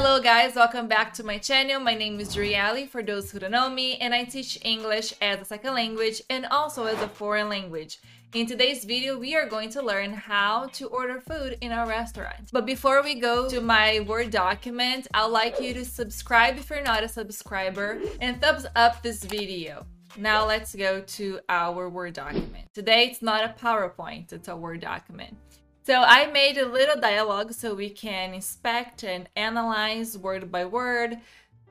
Hello guys, welcome back to my channel. My name is Driali for those who don't know me and I teach English as a second language and also as a foreign language. In today's video, we are going to learn how to order food in a restaurant. But before we go to my Word document, I'd like you to subscribe if you're not a subscriber and thumbs up this video. Now let's go to our Word document. Today it's not a PowerPoint, it's a Word document. So I made a little dialogue so we can inspect and analyze word by word,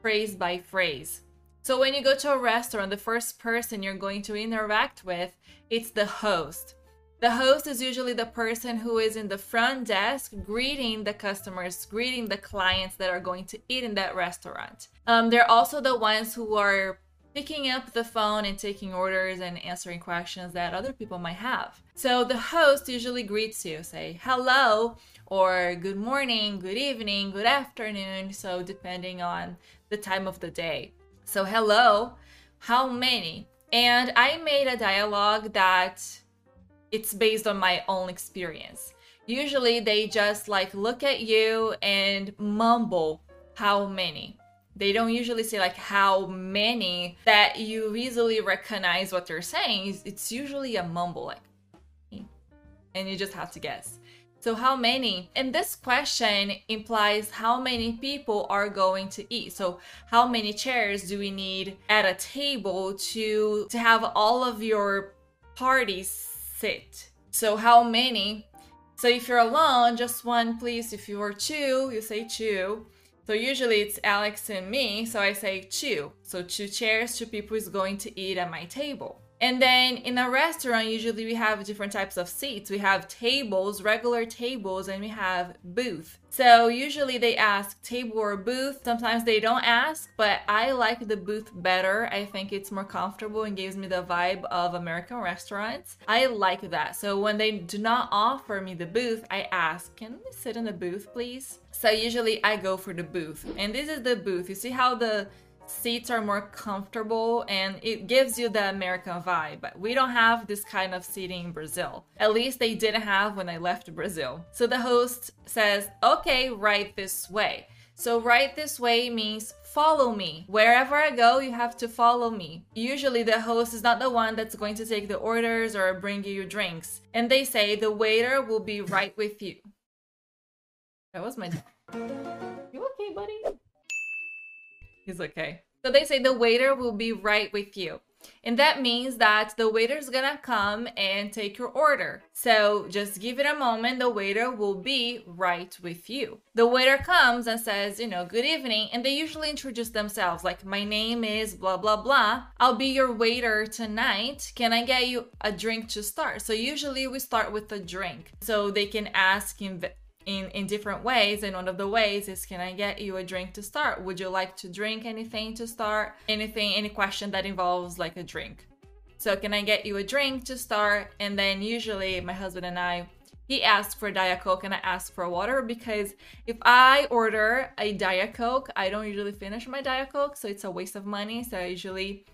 phrase by phrase. So when you go to a restaurant, the first person you're going to interact with, it's the host. The host is usually the person who is in the front desk greeting the customers, greeting the clients that are going to eat in that restaurant. Um, they're also the ones who are picking up the phone and taking orders and answering questions that other people might have. So the host usually greets you, say hello or good morning, good evening, good afternoon, so depending on the time of the day. So hello, how many? And I made a dialogue that it's based on my own experience. Usually they just like look at you and mumble how many they don't usually say like how many that you easily recognize what they're saying. It's usually a mumble like, and you just have to guess. So how many? And this question implies how many people are going to eat. So how many chairs do we need at a table to to have all of your parties sit? So how many? So if you're alone, just one please. If you are two, you say two. So usually it's Alex and me, so I say two. So two chairs, two people is going to eat at my table. And then in a restaurant, usually we have different types of seats. We have tables, regular tables, and we have booth. So usually they ask table or booth. Sometimes they don't ask, but I like the booth better. I think it's more comfortable and gives me the vibe of American restaurants. I like that. So when they do not offer me the booth, I ask, can we sit in the booth, please? So usually I go for the booth. And this is the booth. You see how the seats are more comfortable and it gives you the American vibe. But we don't have this kind of seating in Brazil. At least they didn't have when I left Brazil. So the host says, okay, right this way. So right this way means follow me. Wherever I go, you have to follow me. Usually the host is not the one that's going to take the orders or bring you your drinks. And they say the waiter will be right with you. That was my You okay, buddy? He's okay. So they say the waiter will be right with you. And that means that the waiter is gonna come and take your order. So just give it a moment, the waiter will be right with you. The waiter comes and says, you know, good evening, and they usually introduce themselves like, my name is blah, blah, blah. I'll be your waiter tonight. Can I get you a drink to start? So usually we start with a drink. So they can ask him in in different ways and one of the ways is can i get you a drink to start? Would you like to drink anything to start? Anything any question that involves like a drink. So can i get you a drink to start? And then usually my husband and i he asks for diet coke and i ask for water because if i order a diet coke i don't usually finish my diet coke so it's a waste of money. So i usually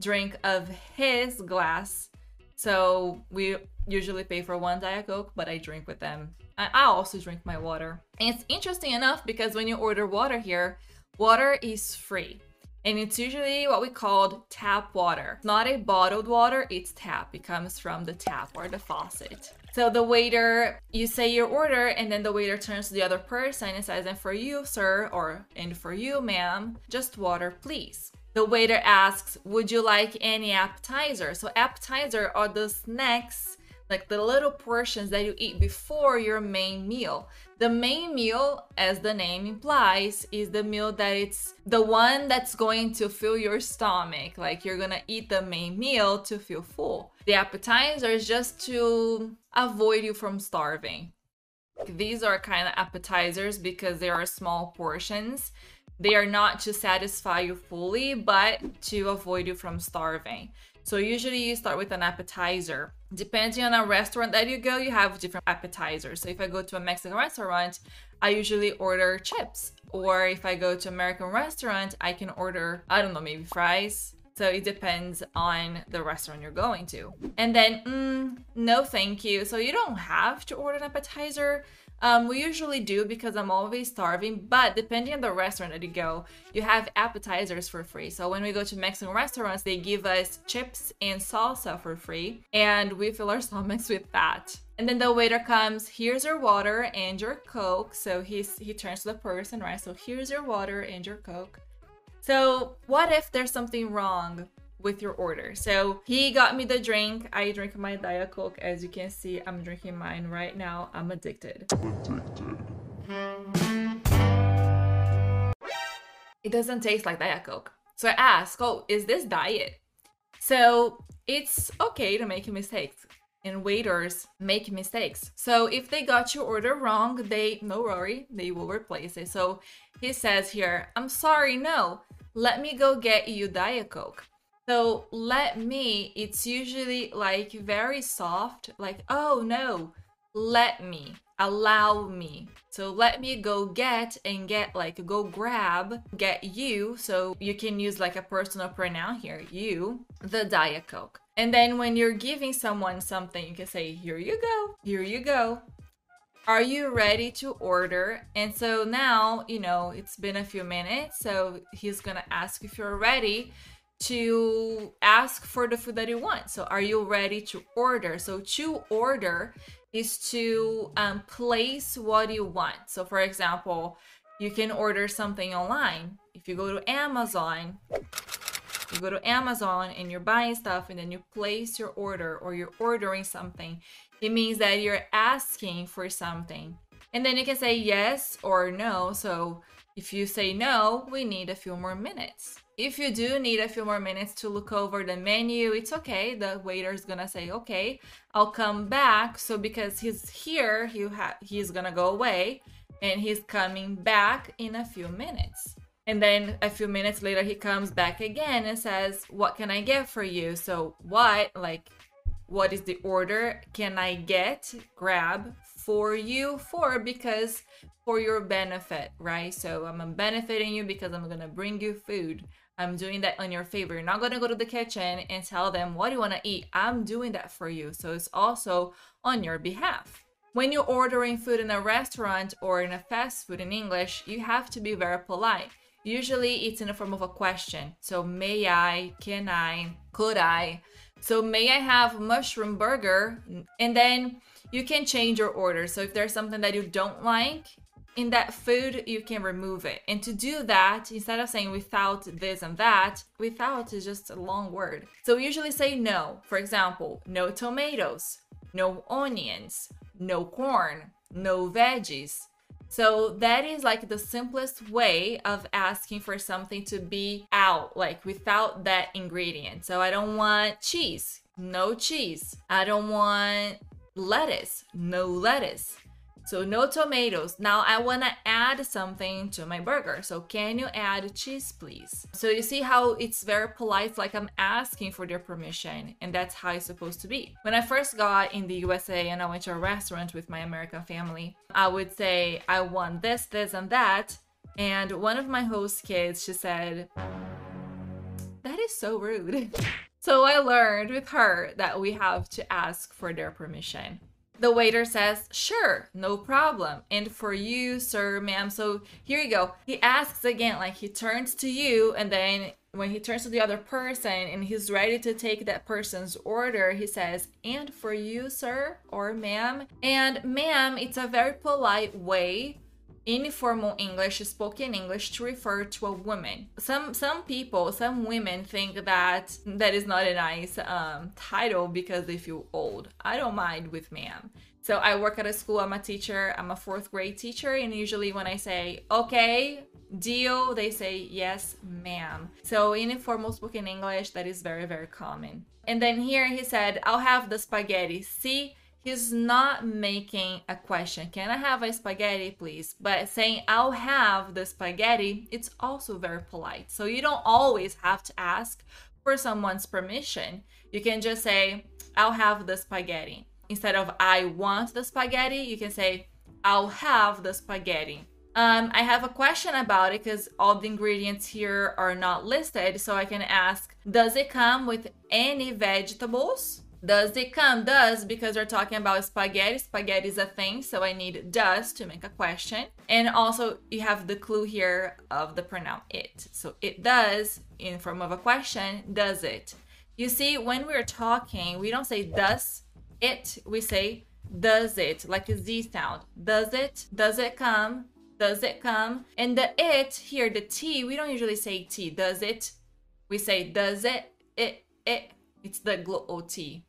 drink of his glass. So we usually pay for one diet coke but i drink with them I also drink my water. And it's interesting enough because when you order water here, water is free. And it's usually what we call tap water. Not a bottled water, it's tap. It comes from the tap or the faucet. So the waiter, you say your order, and then the waiter turns to the other person and says, And for you, sir, or and for you, ma'am, just water, please. The waiter asks, Would you like any appetizer? So, appetizer are the snacks like the little portions that you eat before your main meal. The main meal, as the name implies, is the meal that it's the one that's going to fill your stomach. Like you're gonna eat the main meal to feel full. The appetizer is just to avoid you from starving. These are kind of appetizers because they are small portions. They are not to satisfy you fully, but to avoid you from starving. So usually you start with an appetizer. Depending on a restaurant that you go, you have different appetizers. So if I go to a Mexican restaurant, I usually order chips. Or if I go to American restaurant, I can order, I don't know, maybe fries. So it depends on the restaurant you're going to. And then, mm, no thank you. So you don't have to order an appetizer Um, we usually do because I'm always starving, but depending on the restaurant that you go, you have appetizers for free. So when we go to Mexican restaurants, they give us chips and salsa for free, and we fill our stomachs with that. And then the waiter comes, here's your water and your Coke. So he's he turns to the person, right? So here's your water and your Coke. So what if there's something wrong with your order? So he got me the drink. I drink my Diet Coke. As you can see, I'm drinking mine right now. I'm addicted. Addicted. It doesn't taste like Diet Coke. So I ask, oh, is this diet? So it's okay to make mistakes and waiters make mistakes. So if they got your order wrong, they no worry, they will replace it. So he says here, I'm sorry, no, let me go get you Diet Coke. So let me, it's usually like very soft, like, oh no, let me, allow me. So let me go get and get like go grab, get you. So you can use like a personal pronoun here, you, the Diet Coke. And then when you're giving someone something, you can say, Here you go, here you go. Are you ready to order? And so now, you know, it's been a few minutes. So he's gonna ask if you're ready to ask for the food that you want. So are you ready to order? So to order is to um, place what you want. So for example, you can order something online. If you go to Amazon, you go to Amazon and you're buying stuff and then you place your order or you're ordering something, it means that you're asking for something. And then you can say yes or no. So if you say no, we need a few more minutes. If you do need a few more minutes to look over the menu, it's okay. The waiter is gonna say, okay, I'll come back. So because he's here, he he's gonna go away and he's coming back in a few minutes. And then a few minutes later, he comes back again and says, What can I get for you? So, what, like, what is the order can I get, grab for you for? Because for your benefit, right? So, I'm benefiting you because I'm gonna bring you food. I'm doing that on your favor. You're not gonna go to the kitchen and tell them what do you wanna eat. I'm doing that for you. So, it's also on your behalf. When you're ordering food in a restaurant or in a fast food in English, you have to be very polite. Usually it's in the form of a question. So, may I, can I, could I? So, may I have mushroom burger? And then you can change your order. So, if there's something that you don't like in that food, you can remove it. And to do that, instead of saying without this and that, without is just a long word. So, we usually say no. For example, no tomatoes, no onions, no corn, no veggies. So that is like the simplest way of asking for something to be out, like without that ingredient. So I don't want cheese, no cheese. I don't want lettuce, no lettuce. So no tomatoes. Now I want to add something to my burger. So can you add cheese, please? So you see how it's very polite, like I'm asking for their permission, and that's how it's supposed to be. When I first got in the USA and I went to a restaurant with my American family, I would say I want this, this, and that. And one of my host kids, she said, "That is so rude." So I learned with her that we have to ask for their permission. The waiter says, Sure, no problem. And for you, sir, ma'am. So here you go. He asks again, like he turns to you, and then when he turns to the other person and he's ready to take that person's order, he says, And for you, sir or ma'am. And ma'am, it's a very polite way informal English, spoken English to refer to a woman. Some some people, some women think that that is not a nice um, title because they feel old. I don't mind with ma'am. So I work at a school. I'm a teacher. I'm a fourth grade teacher, and usually when I say okay, deal, they say yes, ma'am. So in informal spoken English, that is very very common. And then here he said, "I'll have the spaghetti." See he's not making a question. Can i have a spaghetti please? But saying i'll have the spaghetti it's also very polite. So you don't always have to ask for someone's permission. You can just say i'll have the spaghetti. Instead of i want the spaghetti you can say i'll have the spaghetti. Um, I have a question about it because all the ingredients here are not listed. So I can ask Does it come with any vegetables? Does it come? Does, because we're talking about spaghetti. Spaghetti is a thing, so I need does to make a question. And also, you have the clue here of the pronoun it. So it does, in form of a question, does it? You see, when we're talking, we don't say does it, we say does it, like a Z sound. Does it? Does it come? Does it come? And the it here, the T, we don't usually say T. Does it? We say does it? It, it. It's the glottal T.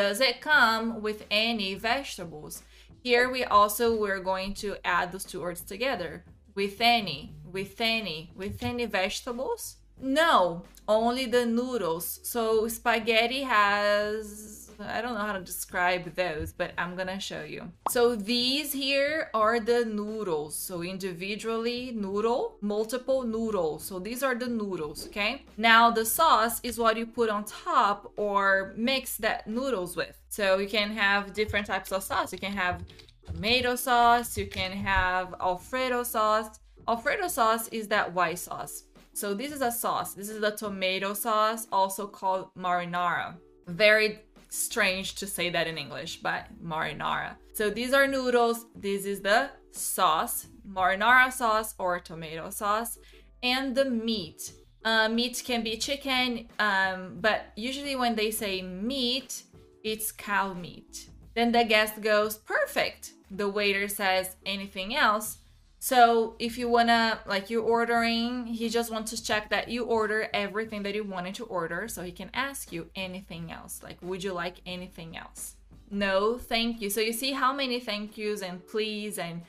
Does it come with any vegetables? Here we also we're going to add those two words together. With any, with any, with any vegetables? No, only the noodles. So spaghetti has I don't know how to describe those, but I'm gonna show you. So these here are the noodles. So individually noodle, multiple noodles. So these are the noodles, okay? Now the sauce is what you put on top or mix that noodles with. So you can have different types of sauce. You can have tomato sauce, you can have Alfredo sauce. Alfredo sauce is that white sauce. So this is a sauce. This is the tomato sauce, also called marinara. Very strange to say that in English, but marinara. So these are noodles. This is the sauce, marinara sauce or tomato sauce, and the meat. Uh, meat can be chicken, um, but usually when they say meat, it's cow meat. Then the guest goes, perfect. The waiter says, anything else? So if you wanna, like you're ordering, he just wants to check that you order everything that you wanted to order so he can ask you anything else. Like, would you like anything else? No, thank you. So you see how many thank yous and please and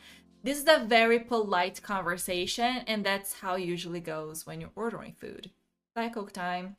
this is a very polite conversation and that's how it usually goes when you're ordering food. Diet Coke time.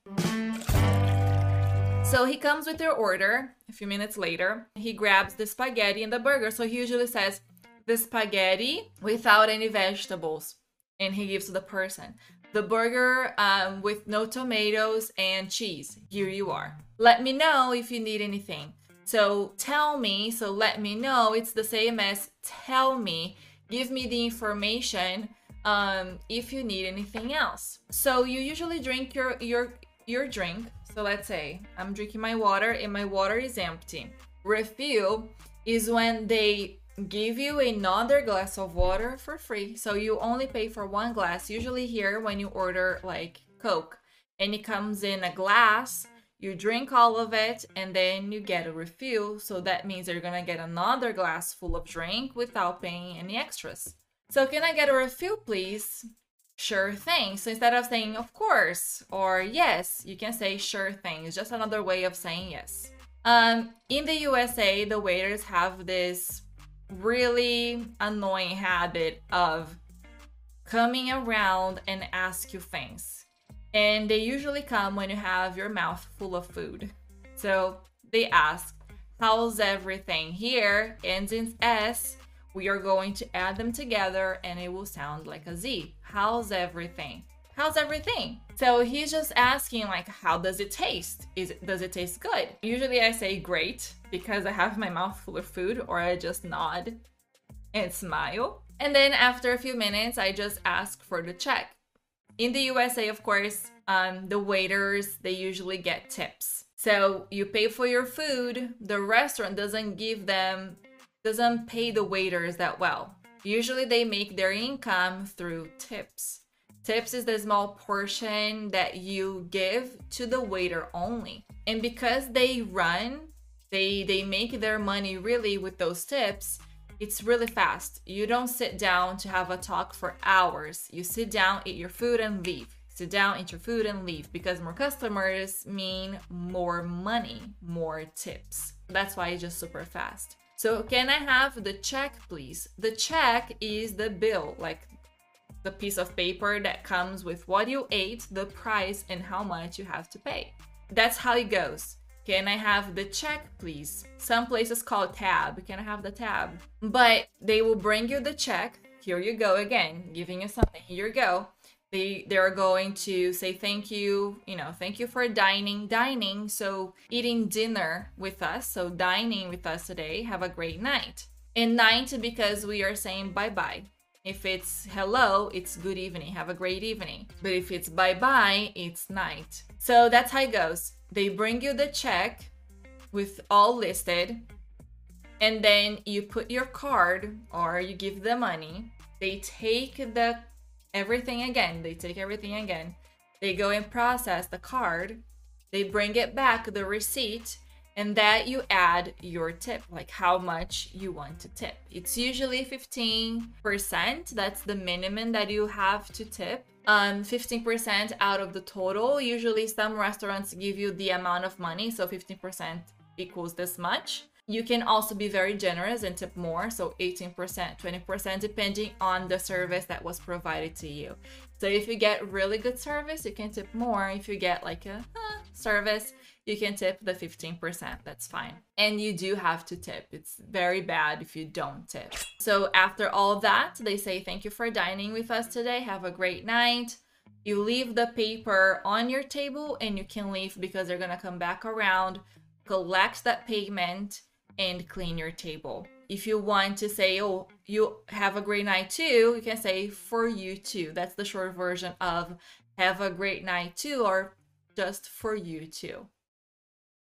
So he comes with your order a few minutes later. He grabs the spaghetti and the burger. So he usually says, the spaghetti without any vegetables. And he gives to the person. The burger um, with no tomatoes and cheese. Here you are. Let me know if you need anything. So tell me so let me know. It's the same as tell me. Give me the information um, if you need anything else. So you usually drink your your your drink. So let's say i'm drinking my water and my water is empty. Refill is when they give you another glass of water for free. So you only pay for one glass. Usually here when you order like Coke and it comes in a glass, you drink all of it and then you get a refill. So that means you're gonna get another glass full of drink without paying any extras. So can I get a refill please? Sure thing. So instead of saying of course or yes, you can say sure thing. It's just another way of saying yes. Um, in the USA, the waiters have this really annoying habit of coming around and ask you things. And they usually come when you have your mouth full of food. So they ask, How's everything? Here ends in S. We are going to add them together and it will sound like a Z. How's everything? How's everything? So he's just asking like, how does it taste? Is it, does it taste good? Usually I say great because I have my mouth full of food or I just nod and smile. And then after a few minutes, I just ask for the check. In the USA, of course, um, the waiters, they usually get tips. So you pay for your food, the restaurant doesn't give them, doesn't pay the waiters that well. Usually they make their income through tips. Tips is the small portion that you give to the waiter only. And because they run, they they make their money really with those tips, it's really fast. You don't sit down to have a talk for hours. You sit down, eat your food and leave. Sit down, eat your food and leave because more customers mean more money, more tips. That's why it's just super fast. So, can I have the check, please? The check is the bill, like the piece of paper that comes with what you ate, the price, and how much you have to pay. That's how it goes. Can I have the check, please? Some places call tab. Can I have the tab? But they will bring you the check. Here you go again, giving you something. Here you go. They they're going to say thank you, you know, thank you for dining, dining. So eating dinner with us. So dining with us today. Have a great night. And night because we are saying bye bye. If it's hello, it's good evening, have a great evening. But if it's bye bye, it's night. So that's how it goes. They bring you the check, with all listed. And then you put your card or you give the money. They take the everything again. They take everything again. They go and process the card. They bring it back, the receipt, and that you add your tip, like how much you want to tip. It's usually 15%. That's the minimum that you have to tip. Um, 15% out of the total. Usually, some restaurants give you the amount of money, so 15% equals this much. You can also be very generous and tip more, so 18%, 20%, depending on the service that was provided to you. So if you get really good service, you can tip more. If you get like a uh, service, you can tip the 15%. That's fine. And you do have to tip. It's very bad if you don't tip. So after all that, they say thank you for dining with us today. Have a great night. You leave the paper on your table and you can leave because they're going to come back around, collect that payment and clean your table. If you want to say, oh, you have a great night too, you can say for you too. That's the short version of have a great night too or just for you too.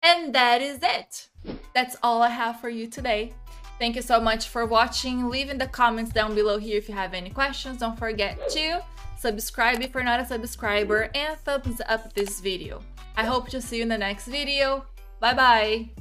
And that is it. That's all I have for you today. Thank you so much for watching. Leave in the comments down below here if you have any questions. Don't forget to subscribe if you're not a subscriber and thumbs up this video. I hope to see you in the next video. Bye bye!